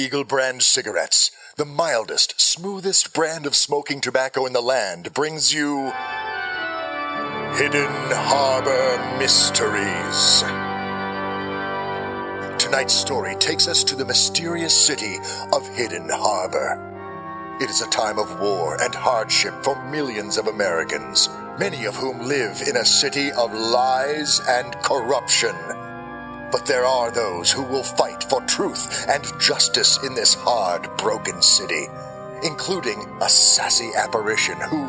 Eagle Brand Cigarettes, the mildest, smoothest brand of smoking tobacco in the land, brings you Hidden Harbor Mysteries. Tonight's story takes us to the mysterious city of Hidden Harbor. It is a time of war and hardship for millions of Americans, many of whom live in a city of lies and corruption. But there are those who will fight for truth and justice in this hard, broken city, including a sassy apparition who,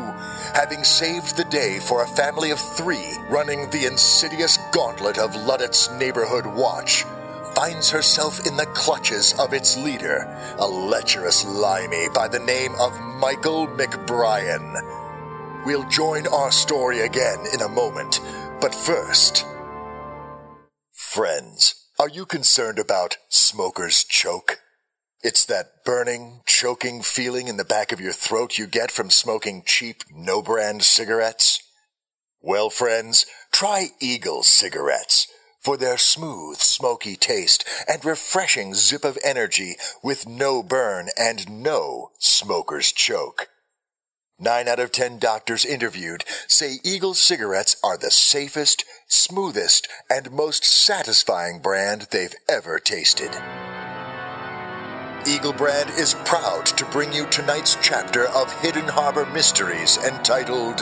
having saved the day for a family of three running the insidious gauntlet of Luddett's Neighborhood Watch, finds herself in the clutches of its leader, a lecherous limey by the name of Michael McBrien. We'll join our story again in a moment, but first. Friends, are you concerned about smoker's choke? It's that burning, choking feeling in the back of your throat you get from smoking cheap, no brand cigarettes? Well, friends, try Eagle cigarettes for their smooth, smoky taste and refreshing zip of energy with no burn and no smoker's choke. Nine out of ten doctors interviewed say Eagle cigarettes are the safest, smoothest, and most satisfying brand they've ever tasted. Eagle Brand is proud to bring you tonight's chapter of Hidden Harbor Mysteries entitled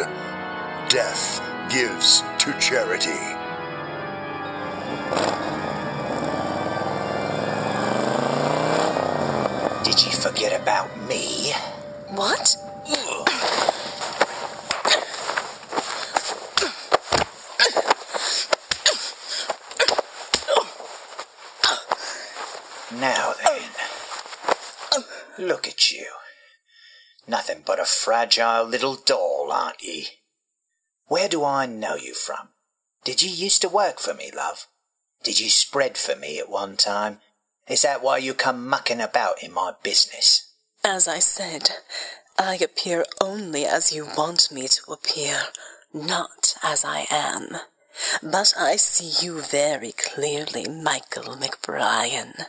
Death Gives to Charity. Did you forget about me? What? Now then. Look at you. Nothing but a fragile little doll, aren't ye? Where do I know you from? Did you used to work for me, love? Did you spread for me at one time? Is that why you come mucking about in my business? As I said, I appear only as you want me to appear, not as I am. But I see you very clearly, Michael McBrien.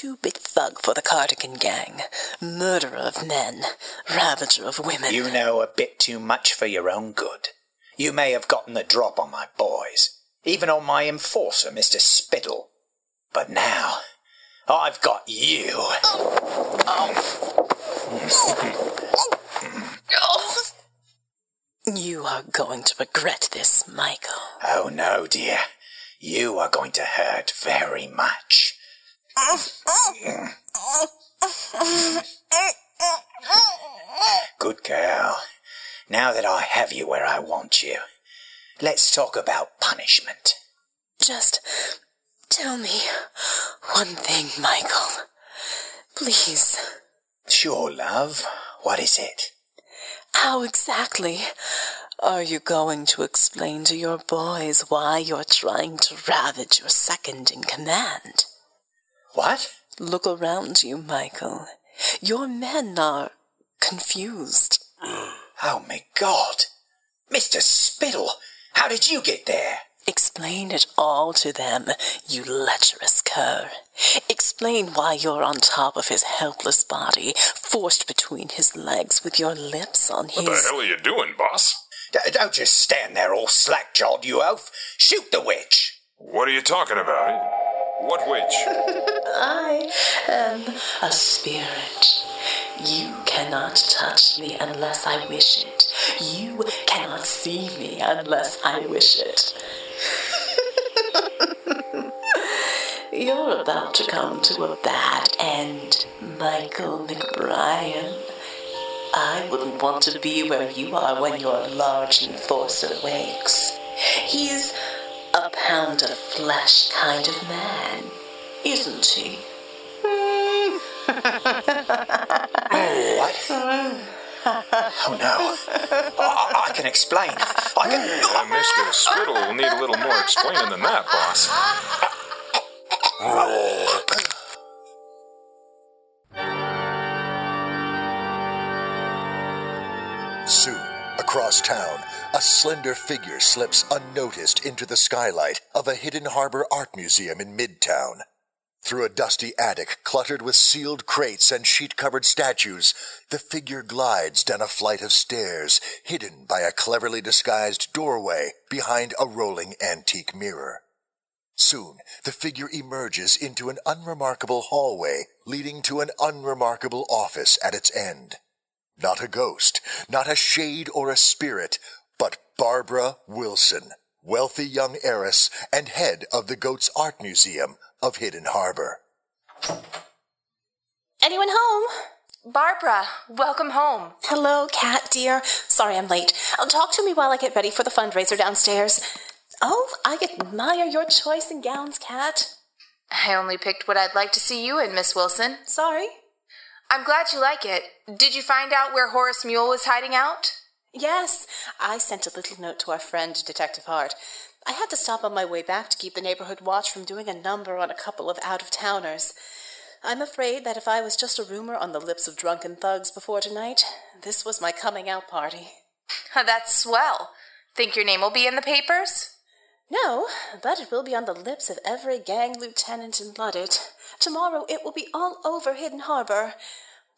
Too big thug for the Cardigan gang, murderer of men, ravager of women. You know a bit too much for your own good. You may have gotten the drop on my boys, even on my enforcer, Mr. Spittle. But now, I've got you. Oh. Oh. You are going to regret this, Michael. Oh no, dear. You are going to hurt very much. Good girl. Now that I have you where I want you, let's talk about punishment. Just tell me one thing, Michael. Please. Sure, love. What is it? How exactly are you going to explain to your boys why you're trying to ravage your second in command? What? Look around you, Michael. Your men are confused. Oh, my God. Mr. Spittle, how did you get there? Explain it all to them, you lecherous cur. Explain why you're on top of his helpless body, forced between his legs with your lips on his. What the hell are you doing, boss? D- don't just stand there all slack-jawed, you oaf. Shoot the witch. What are you talking about? Eh? What witch? I am a spirit. You cannot touch me unless I wish it. You cannot see me unless I wish it. You're about to come to a bad end, Michael McBrien. I wouldn't want to be where you are when your large enforcer wakes. He's a pound of flesh kind of man, isn't he? What? Oh, no. I, I can explain. I can... Uh, Mr. Spittle will need a little more explaining than that, boss. Soon, across town, a slender figure slips unnoticed into the skylight of a hidden harbor art museum in Midtown. Through a dusty attic cluttered with sealed crates and sheet covered statues, the figure glides down a flight of stairs, hidden by a cleverly disguised doorway behind a rolling antique mirror. Soon, the figure emerges into an unremarkable hallway leading to an unremarkable office at its end. Not a ghost, not a shade or a spirit, but Barbara Wilson, wealthy young heiress and head of the Goat's Art Museum of Hidden Harbor. Anyone home? Barbara, welcome home. Hello, Kat dear. Sorry I'm late. Oh, talk to me while I get ready for the fundraiser downstairs. Oh, I admire your choice in gowns, Kat. I only picked what I'd like to see you in, Miss Wilson. Sorry. I'm glad you like it. Did you find out where Horace Mule was hiding out? Yes, I sent a little note to our friend, Detective Hart. I had to stop on my way back to keep the neighborhood watch from doing a number on a couple of out of towners. I'm afraid that if I was just a rumor on the lips of drunken thugs before tonight, this was my coming out party. That's swell. Think your name will be in the papers? No, but it will be on the lips of every gang lieutenant in Luddet. Tomorrow it will be all over Hidden Harbor.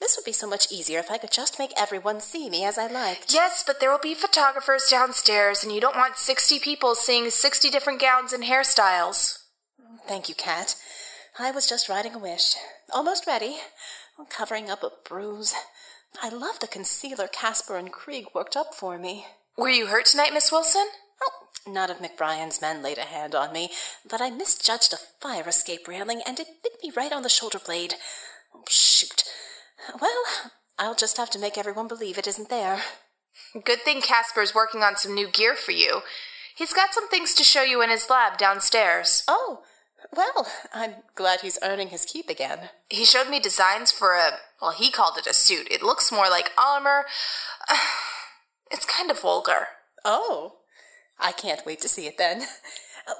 This would be so much easier if I could just make everyone see me as I liked. Yes, but there will be photographers downstairs, and you don't want 60 people seeing 60 different gowns and hairstyles. Thank you, Kat. I was just writing a wish. Almost ready. Covering up a bruise. I love the concealer Caspar and Krieg worked up for me. Were you hurt tonight, Miss Wilson? Oh, none of McBrien's men laid a hand on me, but I misjudged a fire escape railing and it bit me right on the shoulder blade. Shoot. Well, I'll just have to make everyone believe it isn't there. Good thing Caspar's working on some new gear for you. He's got some things to show you in his lab downstairs. Oh, well, I'm glad he's earning his keep again. He showed me designs for a, well, he called it a suit. It looks more like armor. It's kind of vulgar. Oh, I can't wait to see it then.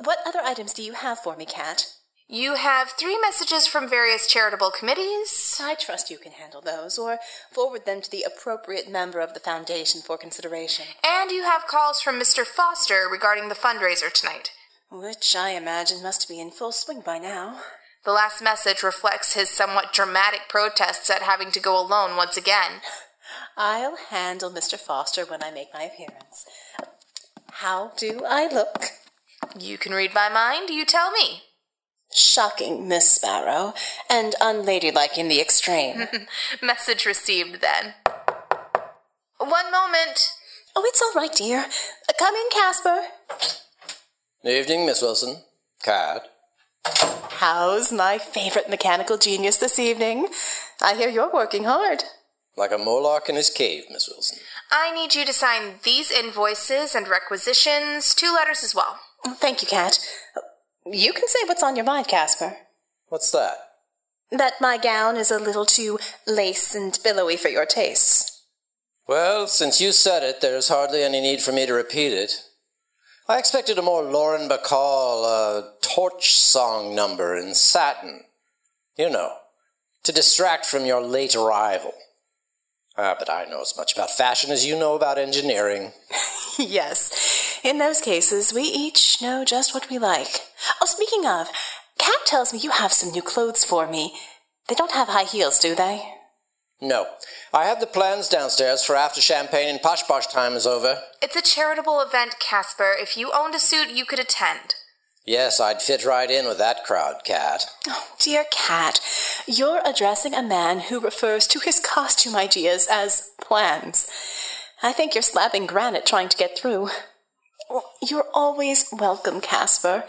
What other items do you have for me, Kat? You have three messages from various charitable committees. I trust you can handle those, or forward them to the appropriate member of the Foundation for consideration. And you have calls from Mr. Foster regarding the fundraiser tonight. Which I imagine must be in full swing by now. The last message reflects his somewhat dramatic protests at having to go alone once again. I'll handle Mr. Foster when I make my appearance. How do I look? You can read my mind, you tell me. Shocking, Miss Sparrow, and unladylike in the extreme. Message received then. One moment. oh, it's all right, dear. Uh, come in, Caspar. Evening, Miss Wilson. Kat. How's my favorite mechanical genius this evening? I hear you're working hard. Like a Moloch in his cave, Miss Wilson. I need you to sign these invoices and requisitions, two letters as well. Thank you, Kat. You can say what's on your mind, Caspar. What's that? That my gown is a little too lace and billowy for your tastes. Well, since you said it, there's hardly any need for me to repeat it. I expected a more Lauren Bacall, uh, torch song number in satin. You know, to distract from your late arrival. Ah, but I know as much about fashion as you know about engineering. yes, in those cases, we each know just what we like. Oh, speaking of, Kat tells me you have some new clothes for me. They don't have high heels, do they? No, I have the plans downstairs for after champagne and posh posh time is over. It's a charitable event, Caspar. If you owned a suit, you could attend. Yes, I'd fit right in with that crowd, Kat. Oh, dear Kat, you're addressing a man who refers to his costume ideas as plans. I think you're slapping granite trying to get through. You're always welcome, Caspar.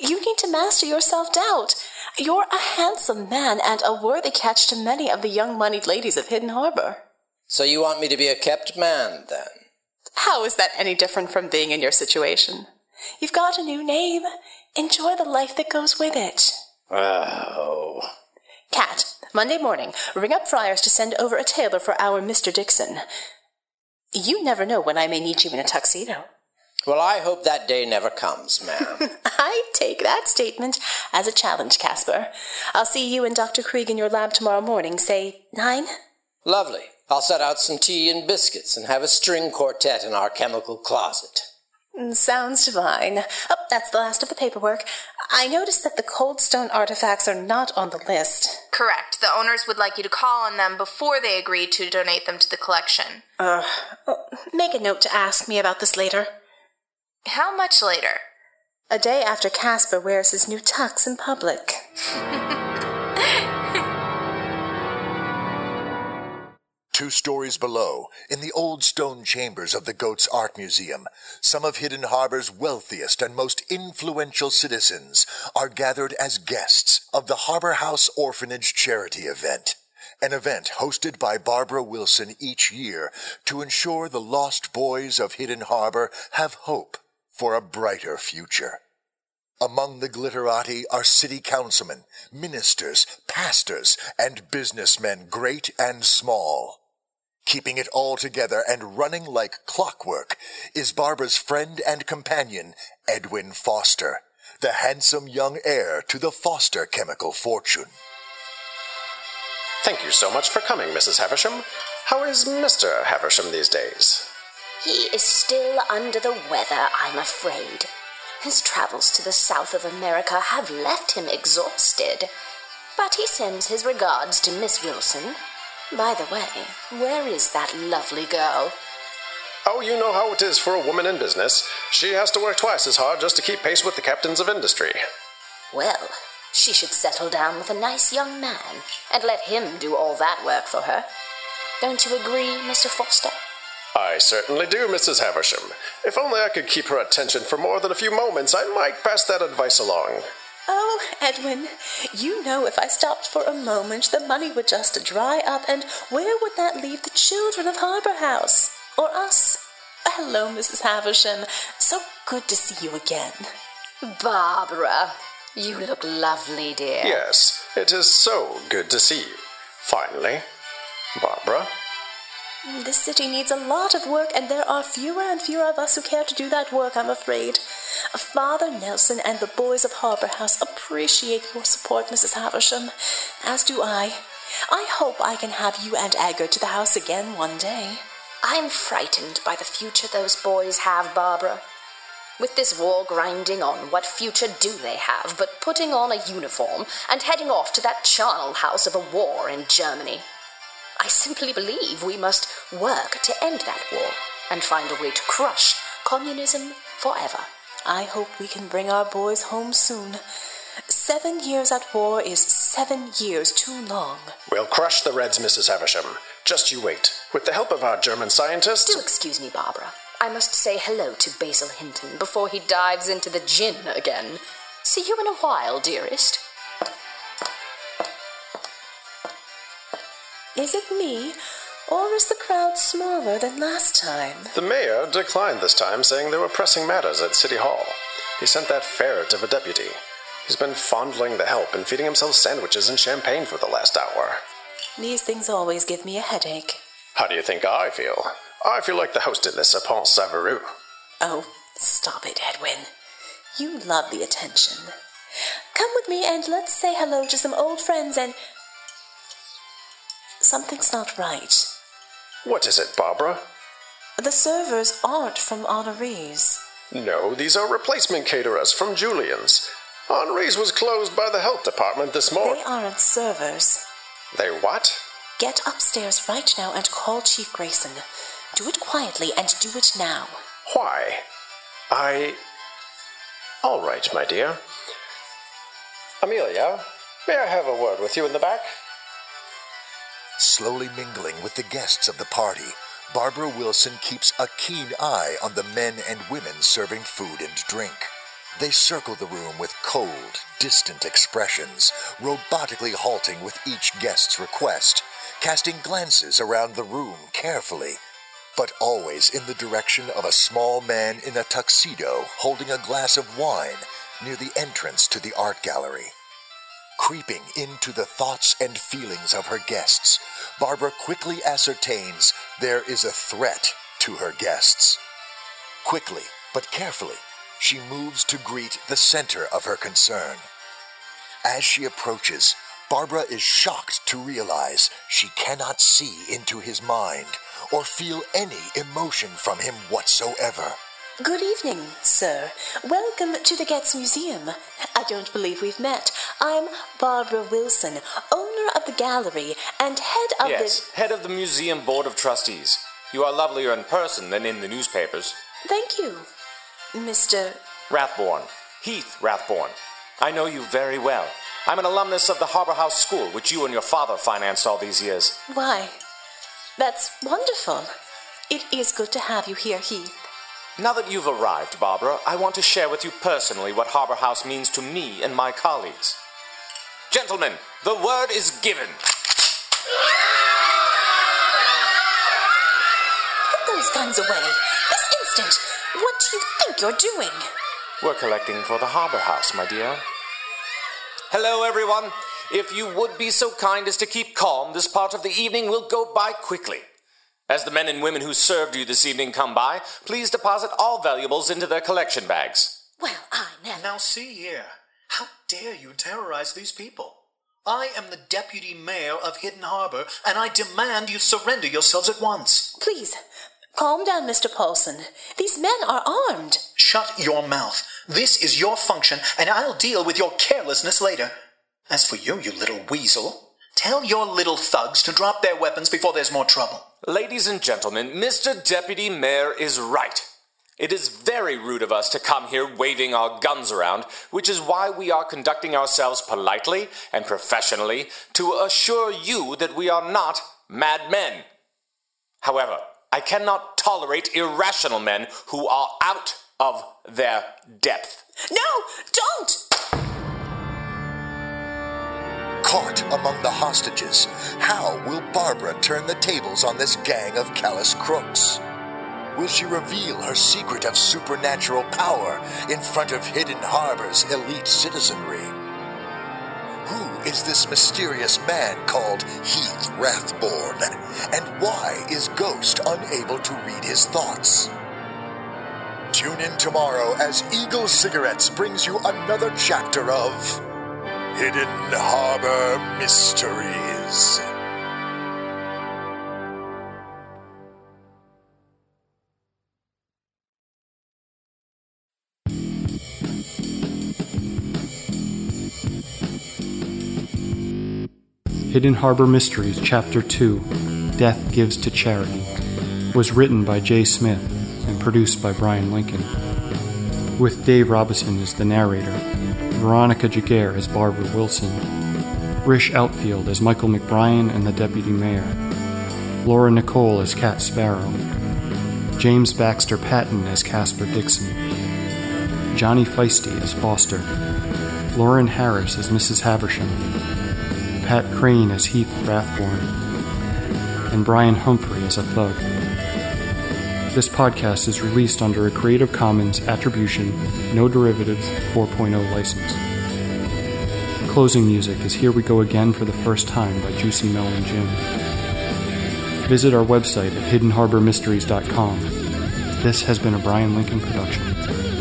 You need to master your self doubt. You're a handsome man and a worthy catch to many of the young moneyed ladies of Hidden Harbor. So you want me to be a kept man, then? How is that any different from being in your situation? You've got a new name. Enjoy the life that goes with it. Oh. Kat, Monday morning, ring up Friars to send over a tailor for our Mr. Dixon. You never know when I may need you in a tuxedo. Well, I hope that day never comes, ma'am. I take that statement as a challenge, Caspar. I'll see you and Dr. Krieg in your lab tomorrow morning, say nine? Lovely. I'll set out some tea and biscuits and have a string quartet in our chemical closet. Sounds divine. Oh, that's the last of the paperwork. I noticed that the coldstone artifacts are not on the list. Correct. The owners would like you to call on them before they agree to donate them to the collection. Uh, make a note to ask me about this later. How much later? A day after Caspar wears his new tux in public. Two stories below, in the old stone chambers of the Goat's Art Museum, some of Hidden Harbor's wealthiest and most influential citizens are gathered as guests of the Harbor House Orphanage Charity Event, an event hosted by Barbara Wilson each year to ensure the lost boys of Hidden Harbor have hope for a brighter future. Among the glitterati are city councilmen, ministers, pastors, and businessmen great and small. Keeping it all together and running like clockwork is Barbara's friend and companion, Edwin Foster, the handsome young heir to the Foster chemical fortune. Thank you so much for coming, Mrs. Havisham. How is Mr. Havisham these days? He is still under the weather, I'm afraid. His travels to the south of America have left him exhausted. But he sends his regards to Miss Wilson by the way, where is that lovely girl? Oh, you know how it is for a woman in business. She has to work twice as hard just to keep pace with the captains of industry. Well, she should settle down with a nice young man and let him do all that work for her. Don't you agree, Mr. Foster? I certainly do, Mrs. Havisham. If only I could keep her attention for more than a few moments, I might pass that advice along. Oh, Edwin, you know if I stopped for a moment, the money would just dry up, and where would that leave the children of Harbor House? Or us? Hello, Mrs. Havisham. So good to see you again. Barbara, you look lovely, dear. Yes, it is so good to see you. Finally. Barbara? Mm, this city needs a lot of work, and there are fewer and fewer of us who care to do that work, I'm afraid. Uh, Father Nelson and the boys of Harbor House appreciate your support, Mrs. Havisham, as do I. I hope I can have you and Edgar to the house again one day. I'm frightened by the future those boys have, Barbara. With this war grinding on, what future do they have but putting on a uniform and heading off to that charnel house of a war in Germany? I simply believe we must work to end that war and find a way to crush communism forever. I hope we can bring our boys home soon. Seven years at war is seven years too long. We'll crush the Reds, Mrs. Havisham. Just you wait. With the help of our German scientists. Do excuse me, Barbara. I must say hello to Basil Hinton before he dives into the gin again. See you in a while, dearest. Is it me, or is the crowd smaller than last time? The mayor declined this time, saying there were pressing matters at City Hall. He sent that ferret of a deputy. He's been fondling the help and feeding himself sandwiches and champagne for the last hour. These things always give me a headache. How do you think I feel? I feel like the host in the Sapent Savarou. Oh, stop it, Edwin. You love the attention. Come with me and let's say hello to some old friends and. Something's not right. What is it, Barbara? The servers aren't from Henri's. No, these are replacement caterers from Julian's. Henri's was closed by the health department this morning. They aren't servers. They what? Get upstairs right now and call Chief Grayson. Do it quietly and do it now. Why? I. All right, my dear. Amelia, may I have a word with you in the back? Slowly mingling with the guests of the party, Barbara Wilson keeps a keen eye on the men and women serving food and drink. They circle the room with cold, distant expressions, robotically halting with each guest's request, casting glances around the room carefully, but always in the direction of a small man in a tuxedo holding a glass of wine near the entrance to the art gallery. Creeping into the thoughts and feelings of her guests, Barbara quickly ascertains there is a threat to her guests. Quickly, but carefully, she moves to greet the center of her concern. As she approaches, Barbara is shocked to realize she cannot see into his mind or feel any emotion from him whatsoever. Good evening, sir. Welcome to the Getz Museum. I don't believe we've met. I'm Barbara Wilson, owner of the gallery and head of yes, the. head of the Museum Board of Trustees. You are lovelier in person than in the newspapers. Thank you, Mr. Rathborn. Heath Rathborn. I know you very well. I'm an alumnus of the Harbor House School, which you and your father financed all these years. Why? That's wonderful. It is good to have you here, Heath. Now that you've arrived, Barbara, I want to share with you personally what Harbor House means to me and my colleagues. Gentlemen, the word is given. Put those guns away. This instant. What do you think you're doing? We're collecting for the Harbor House, my dear. Hello, everyone. If you would be so kind as to keep calm, this part of the evening will go by quickly. As the men and women who served you this evening come by, please deposit all valuables into their collection bags. Well, I never. Now see here. How dare you terrorize these people? I am the deputy mayor of Hidden Harbor, and I demand you surrender yourselves at once. Please, calm down, Mr. Paulson. These men are armed. Shut your mouth. This is your function, and I'll deal with your carelessness later. As for you, you little weasel, tell your little thugs to drop their weapons before there's more trouble. Ladies and gentlemen, Mr. Deputy Mayor is right. It is very rude of us to come here waving our guns around, which is why we are conducting ourselves politely and professionally to assure you that we are not madmen. However, I cannot tolerate irrational men who are out of their depth. No, don't! Caught among the hostages, how will Barbara turn the tables on this gang of callous crooks? Will she reveal her secret of supernatural power in front of Hidden Harbor's elite citizenry? Who is this mysterious man called Heath Rathborn? And why is Ghost unable to read his thoughts? Tune in tomorrow as Eagle Cigarettes brings you another chapter of Hidden Harbor Mysteries. Hidden Harbor Mysteries, Chapter 2 Death Gives to Charity, was written by Jay Smith and produced by Brian Lincoln. With Dave Robison as the narrator, Veronica Giguere as Barbara Wilson, Rish Outfield as Michael McBrien and the Deputy Mayor, Laura Nicole as Kat Sparrow, James Baxter Patton as Caspar Dixon, Johnny Feisty as Foster, Lauren Harris as Mrs. Haversham, Pat Krane as Heath Rathborn, and Brion Humphrey as a thug. This podcast is released under a Creative Commons Attribution, No Derivatives 4.0 license. Closing music is Here We Go Again for the First Time by Juicy Melon Jim. Visit our website at hiddenharbormysteries.com. This has been a Brian Lincoln production.